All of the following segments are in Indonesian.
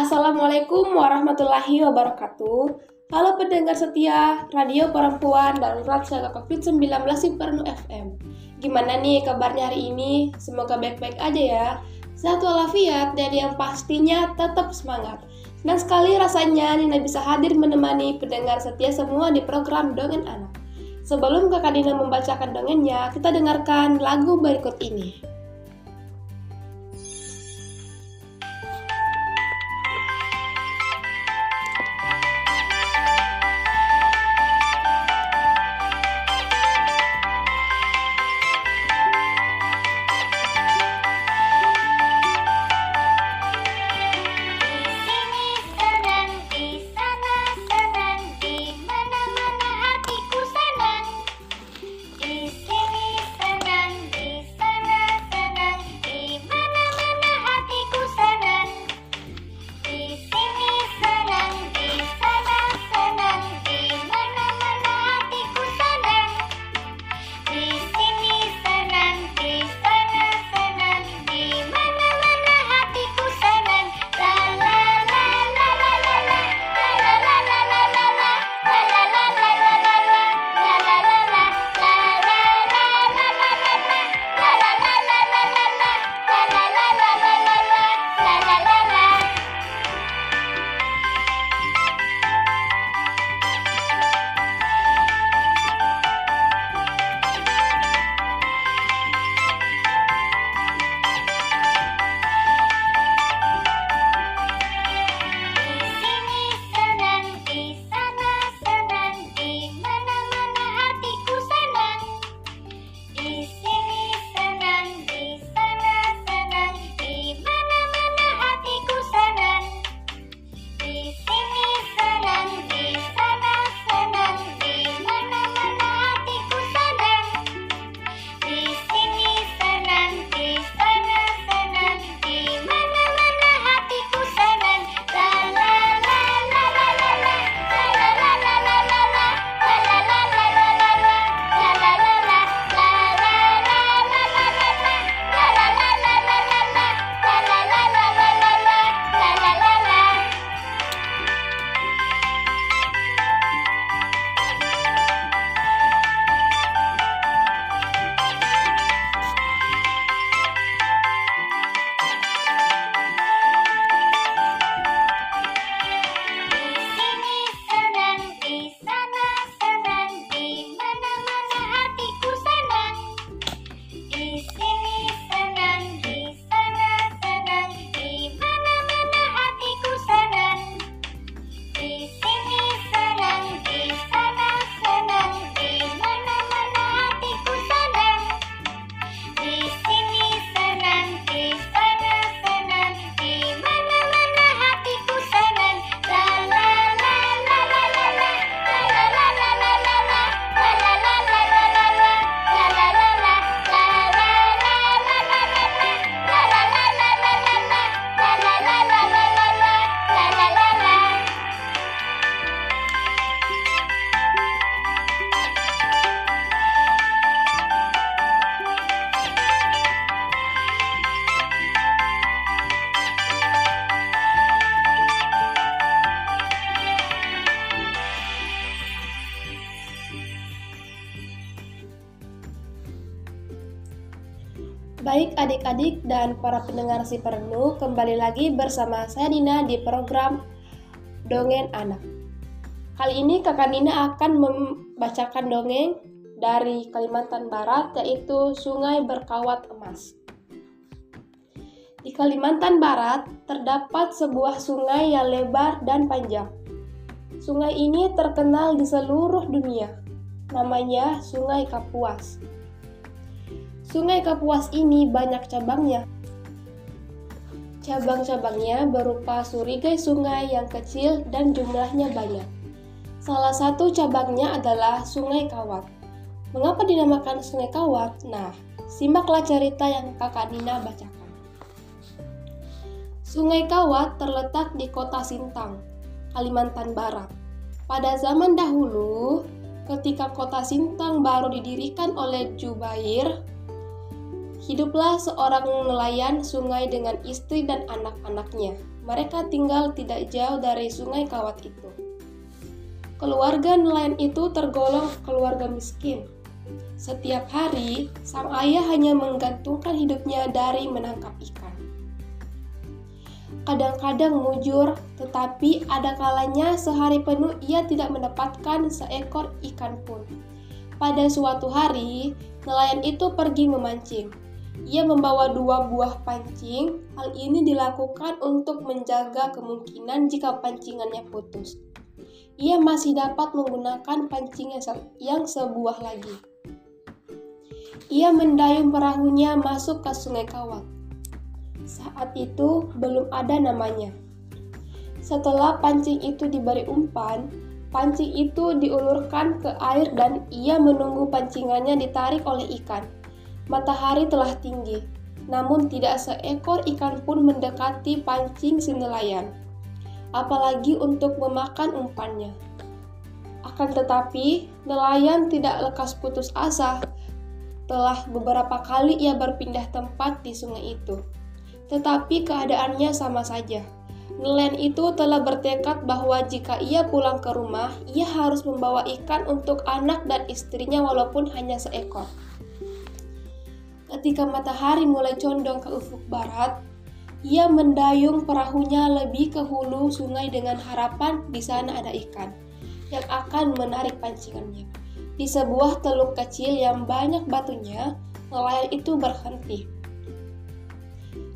Assalamualaikum warahmatullahi wabarakatuh. Halo pendengar setia Radio Perempuan Darurat Siaga COVID-19 Sipernu FM. Gimana nih kabarnya hari ini? Semoga baik-baik aja ya. Sehat walafiat dan yang pastinya tetap semangat. Senang sekali rasanya Nina bisa hadir menemani pendengar setia semua di program Dongeng Anak. Sebelum kakak Nina membacakan dongengnya, kita dengarkan lagu berikut ini. Para pendengar si perenuh, kembali lagi bersama saya Nina di program Dongeng Anak. Kali ini kakak Nina akan membacakan dongeng dari Kalimantan Barat yaitu Sungai Berkawat Emas. Di Kalimantan Barat terdapat sebuah sungai yang lebar dan panjang. Sungai ini terkenal di seluruh dunia. Namanya Sungai Kapuas. Sungai Kapuas ini banyak cabangnya. Cabang-cabangnya berupa surigai sungai yang kecil dan jumlahnya banyak. Salah satu cabangnya adalah Sungai Kawat. Mengapa dinamakan Sungai Kawat? Nah, simaklah cerita yang kakak Nina bacakan. Sungai Kawat terletak di kota Sintang, Kalimantan Barat. Pada zaman dahulu, ketika kota Sintang baru didirikan oleh Jubair, Hiduplah seorang nelayan sungai dengan istri dan anak-anaknya. Mereka tinggal tidak jauh dari sungai kawat itu. Keluarga nelayan itu tergolong keluarga miskin. Setiap hari, sang ayah hanya menggantungkan hidupnya dari menangkap ikan. Kadang-kadang mujur, tetapi ada kalanya sehari penuh ia tidak mendapatkan seekor ikan pun. Pada suatu hari, nelayan itu pergi memancing. Ia membawa dua buah pancing. Hal ini dilakukan untuk menjaga kemungkinan jika pancingannya putus. Ia masih dapat menggunakan pancing yang sebuah lagi. Ia mendayung perahunya masuk ke sungai Kawat. Saat itu belum ada namanya. Setelah pancing itu diberi umpan, pancing itu diulurkan ke air dan ia menunggu pancingannya ditarik oleh ikan. Matahari telah tinggi, namun tidak seekor ikan pun mendekati pancing si nelayan, apalagi untuk memakan umpannya. Akan tetapi, nelayan tidak lekas putus asa telah beberapa kali ia berpindah tempat di sungai itu. Tetapi keadaannya sama saja. Nelayan itu telah bertekad bahwa jika ia pulang ke rumah, ia harus membawa ikan untuk anak dan istrinya walaupun hanya seekor. Ketika matahari mulai condong ke ufuk barat, ia mendayung perahunya lebih ke hulu sungai dengan harapan di sana ada ikan yang akan menarik pancingannya. Di sebuah teluk kecil yang banyak batunya, nelayan itu berhenti.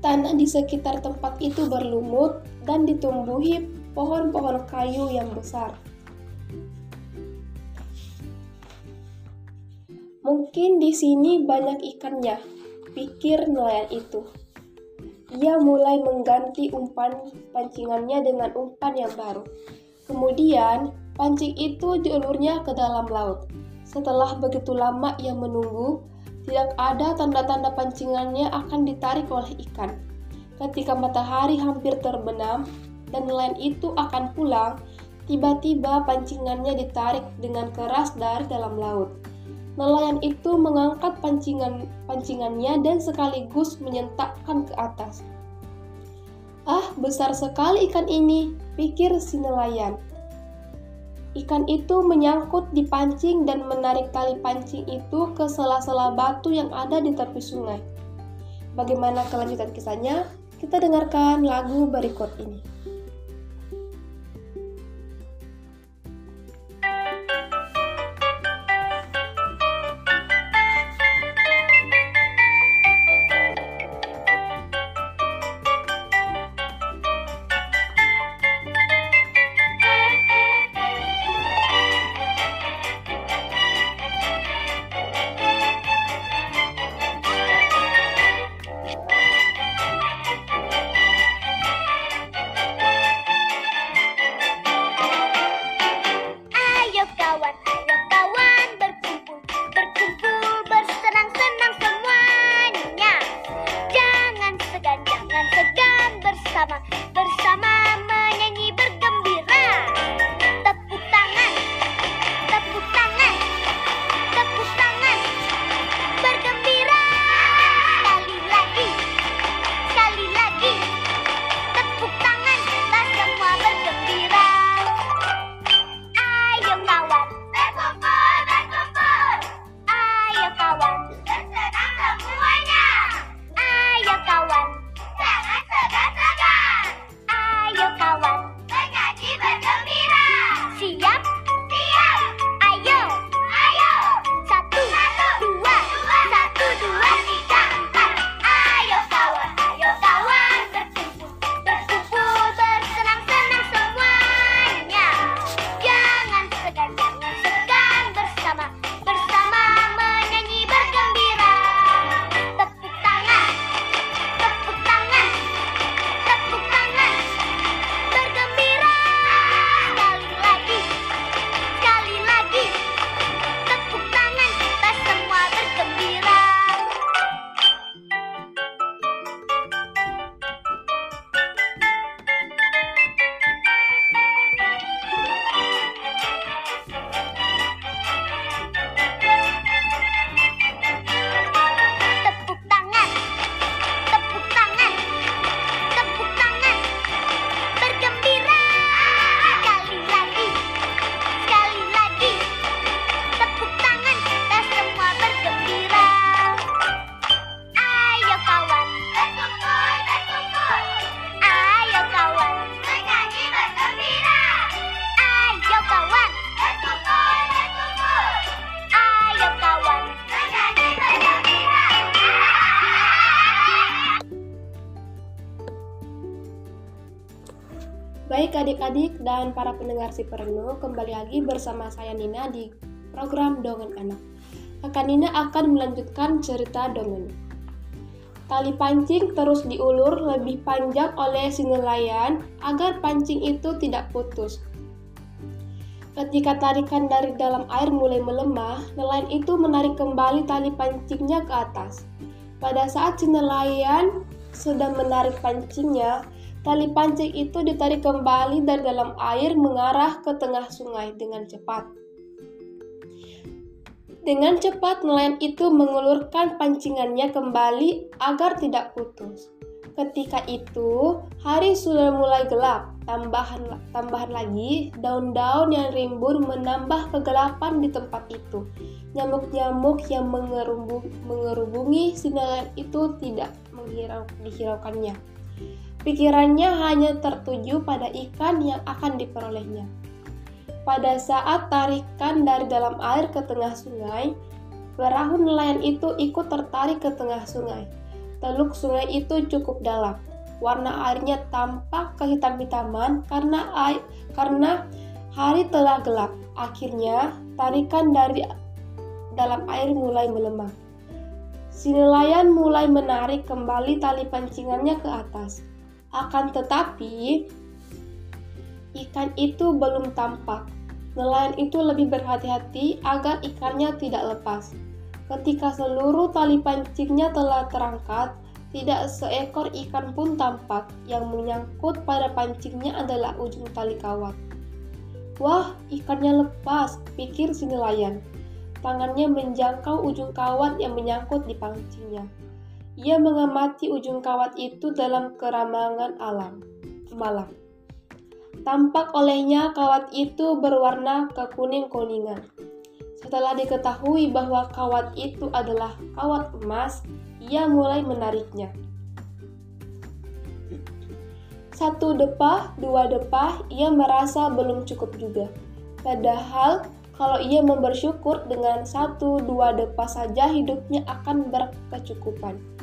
Tanah di sekitar tempat itu berlumut dan ditumbuhi pohon-pohon kayu yang besar. Mungkin di sini banyak ikannya, pikir nelayan itu. Ia mulai mengganti umpan pancingannya dengan umpan yang baru. Kemudian, pancing itu diulurnya ke dalam laut. Setelah begitu lama ia menunggu, tidak ada tanda-tanda pancingannya akan ditarik oleh ikan. Ketika matahari hampir terbenam dan nelayan itu akan pulang, tiba-tiba pancingannya ditarik dengan keras dari dalam laut. Nelayan itu mengangkat pancingan pancingannya dan sekaligus menyentakkan ke atas. Ah, besar sekali ikan ini, pikir si nelayan. Ikan itu menyangkut di pancing dan menarik tali pancing itu ke sela-sela batu yang ada di tepi sungai. Bagaimana kelanjutan kisahnya? Kita dengarkan lagu berikut ini. Pendengar si perenung, kembali lagi bersama saya Nina di program Dongeng Anak. Kakak Nina akan melanjutkan cerita dongeng. Tali pancing terus diulur lebih panjang oleh si nelayan agar pancing itu tidak putus. Ketika tarikan dari dalam air mulai melemah, nelayan itu menarik kembali tali pancingnya ke atas. Pada saat si nelayan sedang menarik pancingnya, Tali pancing itu ditarik kembali dari dalam air mengarah ke tengah sungai dengan cepat. Dengan cepat nelayan itu mengulurkan pancingannya kembali agar tidak putus. Ketika itu, hari sudah mulai gelap. Tambahan tambahan lagi, daun-daun yang rimbun menambah kegelapan di tempat itu. Nyamuk-nyamuk yang mengerubungi si nelayan itu tidak menghirau, dihiraukannya. Pikirannya hanya tertuju pada ikan yang akan diperolehnya. Pada saat tarikan dari dalam air ke tengah sungai, perahu nelayan itu ikut tertarik ke tengah sungai. Teluk sungai itu cukup dalam. Warna airnya tampak kehitam-hitaman karena air, karena hari telah gelap. Akhirnya, tarikan dari dalam air mulai melemah. Si nelayan mulai menarik kembali tali pancingannya ke atas. Akan tetapi, ikan itu belum tampak. Nelayan itu lebih berhati-hati agar ikannya tidak lepas. Ketika seluruh tali pancingnya telah terangkat, tidak seekor ikan pun tampak. Yang menyangkut pada pancingnya adalah ujung tali kawat. Wah, ikannya lepas, pikir si nelayan. Tangannya menjangkau ujung kawat yang menyangkut di pancingnya. Ia mengamati ujung kawat itu dalam keramangan alam malam. Tampak olehnya kawat itu berwarna kekuning-kuningan. Setelah diketahui bahwa kawat itu adalah kawat emas, ia mulai menariknya. Satu depah, dua depah, ia merasa belum cukup juga. Padahal kalau ia membersyukur dengan satu dua depah saja hidupnya akan berkecukupan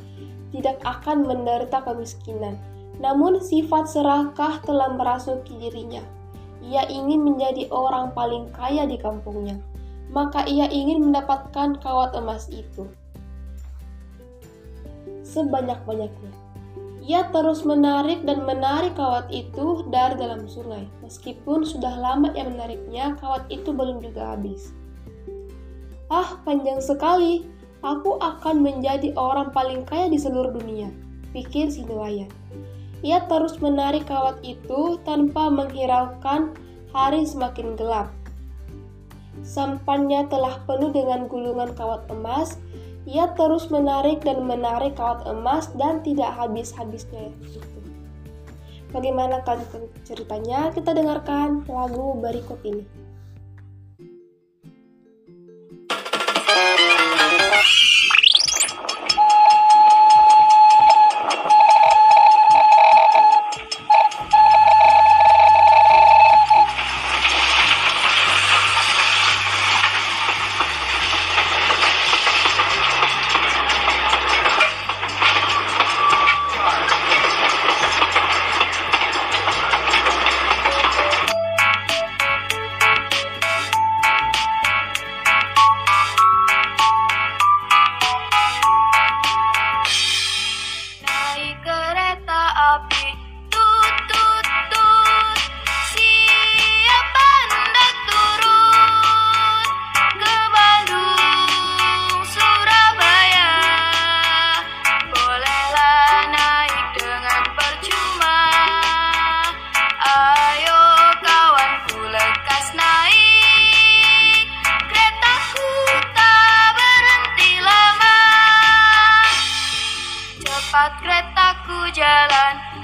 tidak akan menderita kemiskinan. Namun sifat serakah telah merasuki dirinya. Ia ingin menjadi orang paling kaya di kampungnya. Maka ia ingin mendapatkan kawat emas itu. Sebanyak-banyaknya. Ia terus menarik dan menarik kawat itu dari dalam sungai. Meskipun sudah lama ia menariknya, kawat itu belum juga habis. Ah, panjang sekali, Aku akan menjadi orang paling kaya di seluruh dunia, pikir si nelayan. Ia terus menarik kawat itu tanpa menghiraukan hari semakin gelap. Sampannya telah penuh dengan gulungan kawat emas, ia terus menarik dan menarik kawat emas dan tidak habis-habisnya. Bagaimana kan ceritanya? Kita dengarkan lagu berikut ini. Jalan.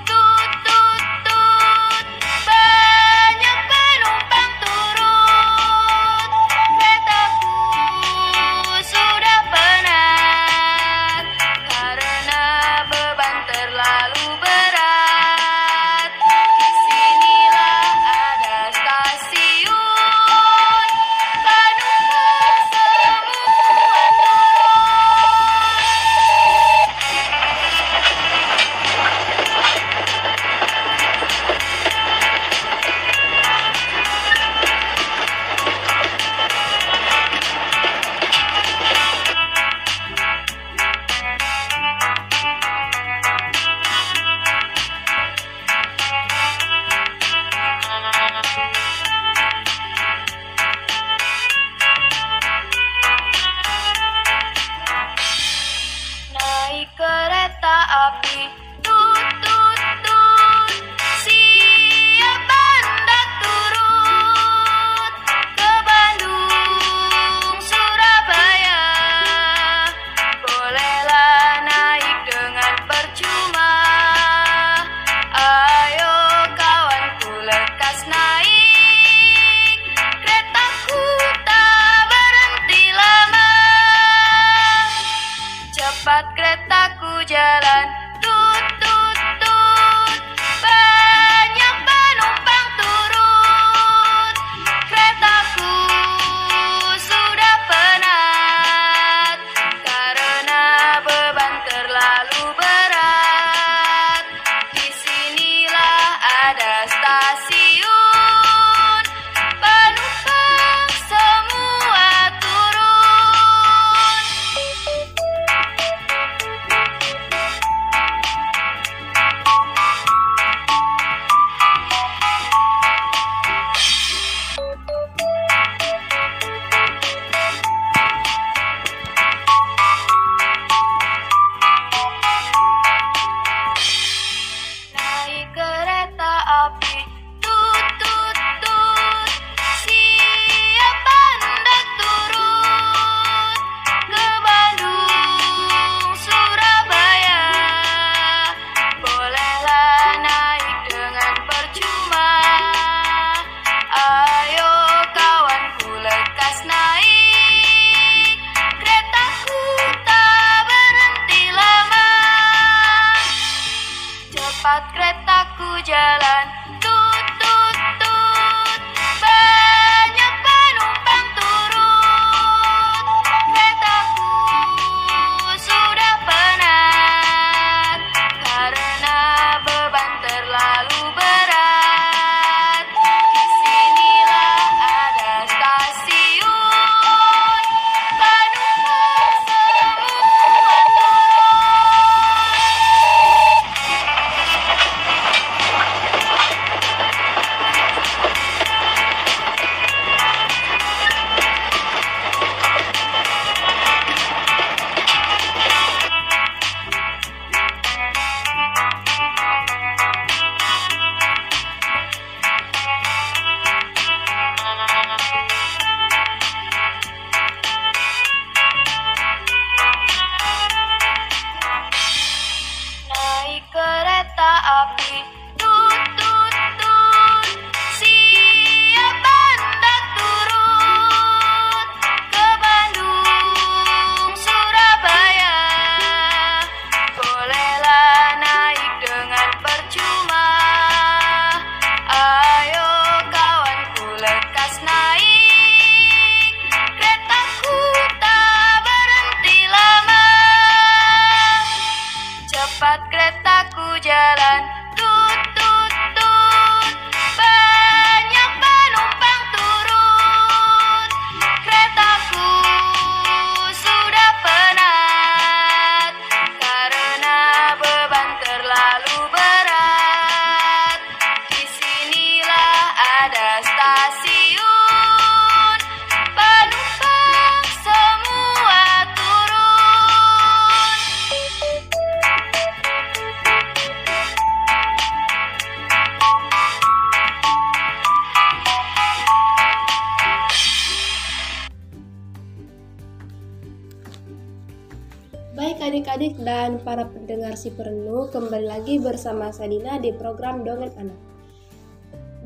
Baik adik-adik dan para pendengar si perenung, kembali lagi bersama saya Dina di program Dongeng Anak.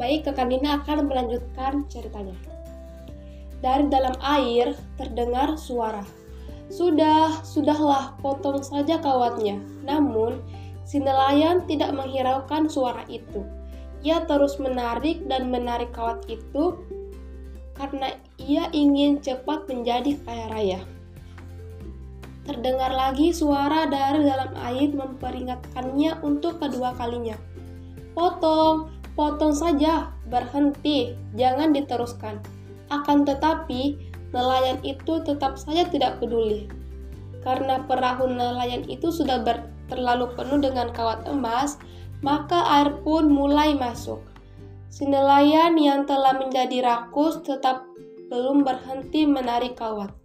Baik, kakak Dina akan melanjutkan ceritanya. Dari dalam air terdengar suara. Sudah, sudahlah, potong saja kawatnya. Namun, si nelayan tidak menghiraukan suara itu. Ia terus menarik dan menarik kawat itu karena ia ingin cepat menjadi kaya raya. Terdengar lagi suara dari dalam air memperingatkannya untuk kedua kalinya. Potong, potong saja, berhenti, jangan diteruskan. Akan tetapi, nelayan itu tetap saja tidak peduli. Karena perahu nelayan itu sudah ber terlalu penuh dengan kawat emas, maka air pun mulai masuk. Si nelayan yang telah menjadi rakus tetap belum berhenti menarik kawat.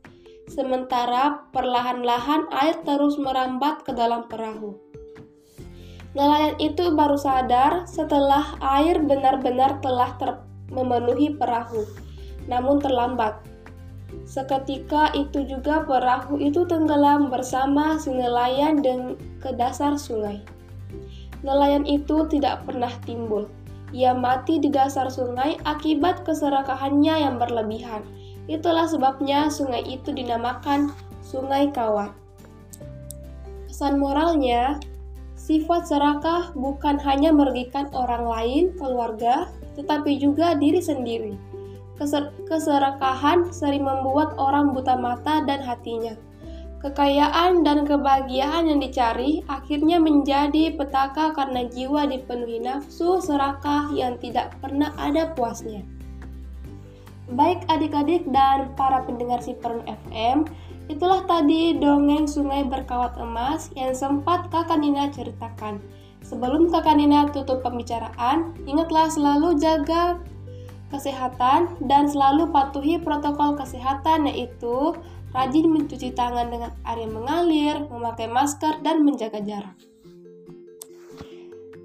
Sementara perlahan-lahan air terus merambat ke dalam perahu. Nelayan itu baru sadar setelah air benar-benar telah ter memenuhi perahu, namun terlambat. Seketika itu juga perahu itu tenggelam bersama si nelayan dan ke dasar sungai. Nelayan itu tidak pernah timbul. Ia mati di dasar sungai akibat keserakahannya yang berlebihan. Itulah sebabnya sungai itu dinamakan Sungai Kawat. Pesan moralnya, sifat serakah bukan hanya merugikan orang lain, keluarga, tetapi juga diri sendiri. Keser keserakahan sering membuat orang buta mata dan hatinya. Kekayaan dan kebahagiaan yang dicari akhirnya menjadi petaka karena jiwa dipenuhi nafsu serakah yang tidak pernah ada puasnya. Baik adik-adik dan para pendengar Siperon FM, itulah tadi dongeng sungai berkawat emas yang sempat kakak Nina ceritakan. Sebelum kakak Nina tutup pembicaraan, ingatlah selalu jaga kesehatan dan selalu patuhi protokol kesehatan yaitu rajin mencuci tangan dengan air yang mengalir, memakai masker, dan menjaga jarak.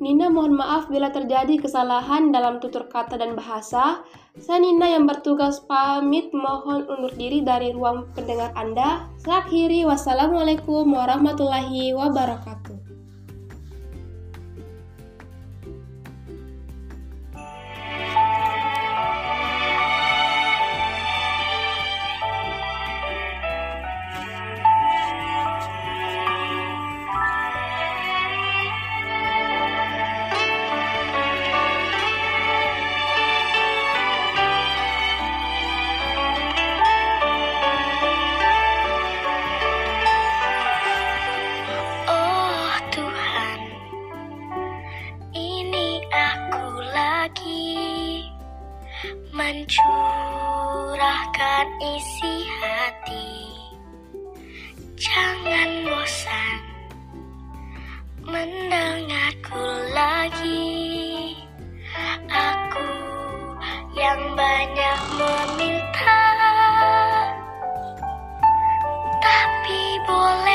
Nina mohon maaf bila terjadi kesalahan dalam tutur kata dan bahasa. Saya Nina yang bertugas pamit mohon undur diri dari ruang pendengar Anda. Saya akhiri, wassalamualaikum warahmatullahi wabarakatuh. Mendengarku lagi. Aku yang banyak meminta, tapi bolehkah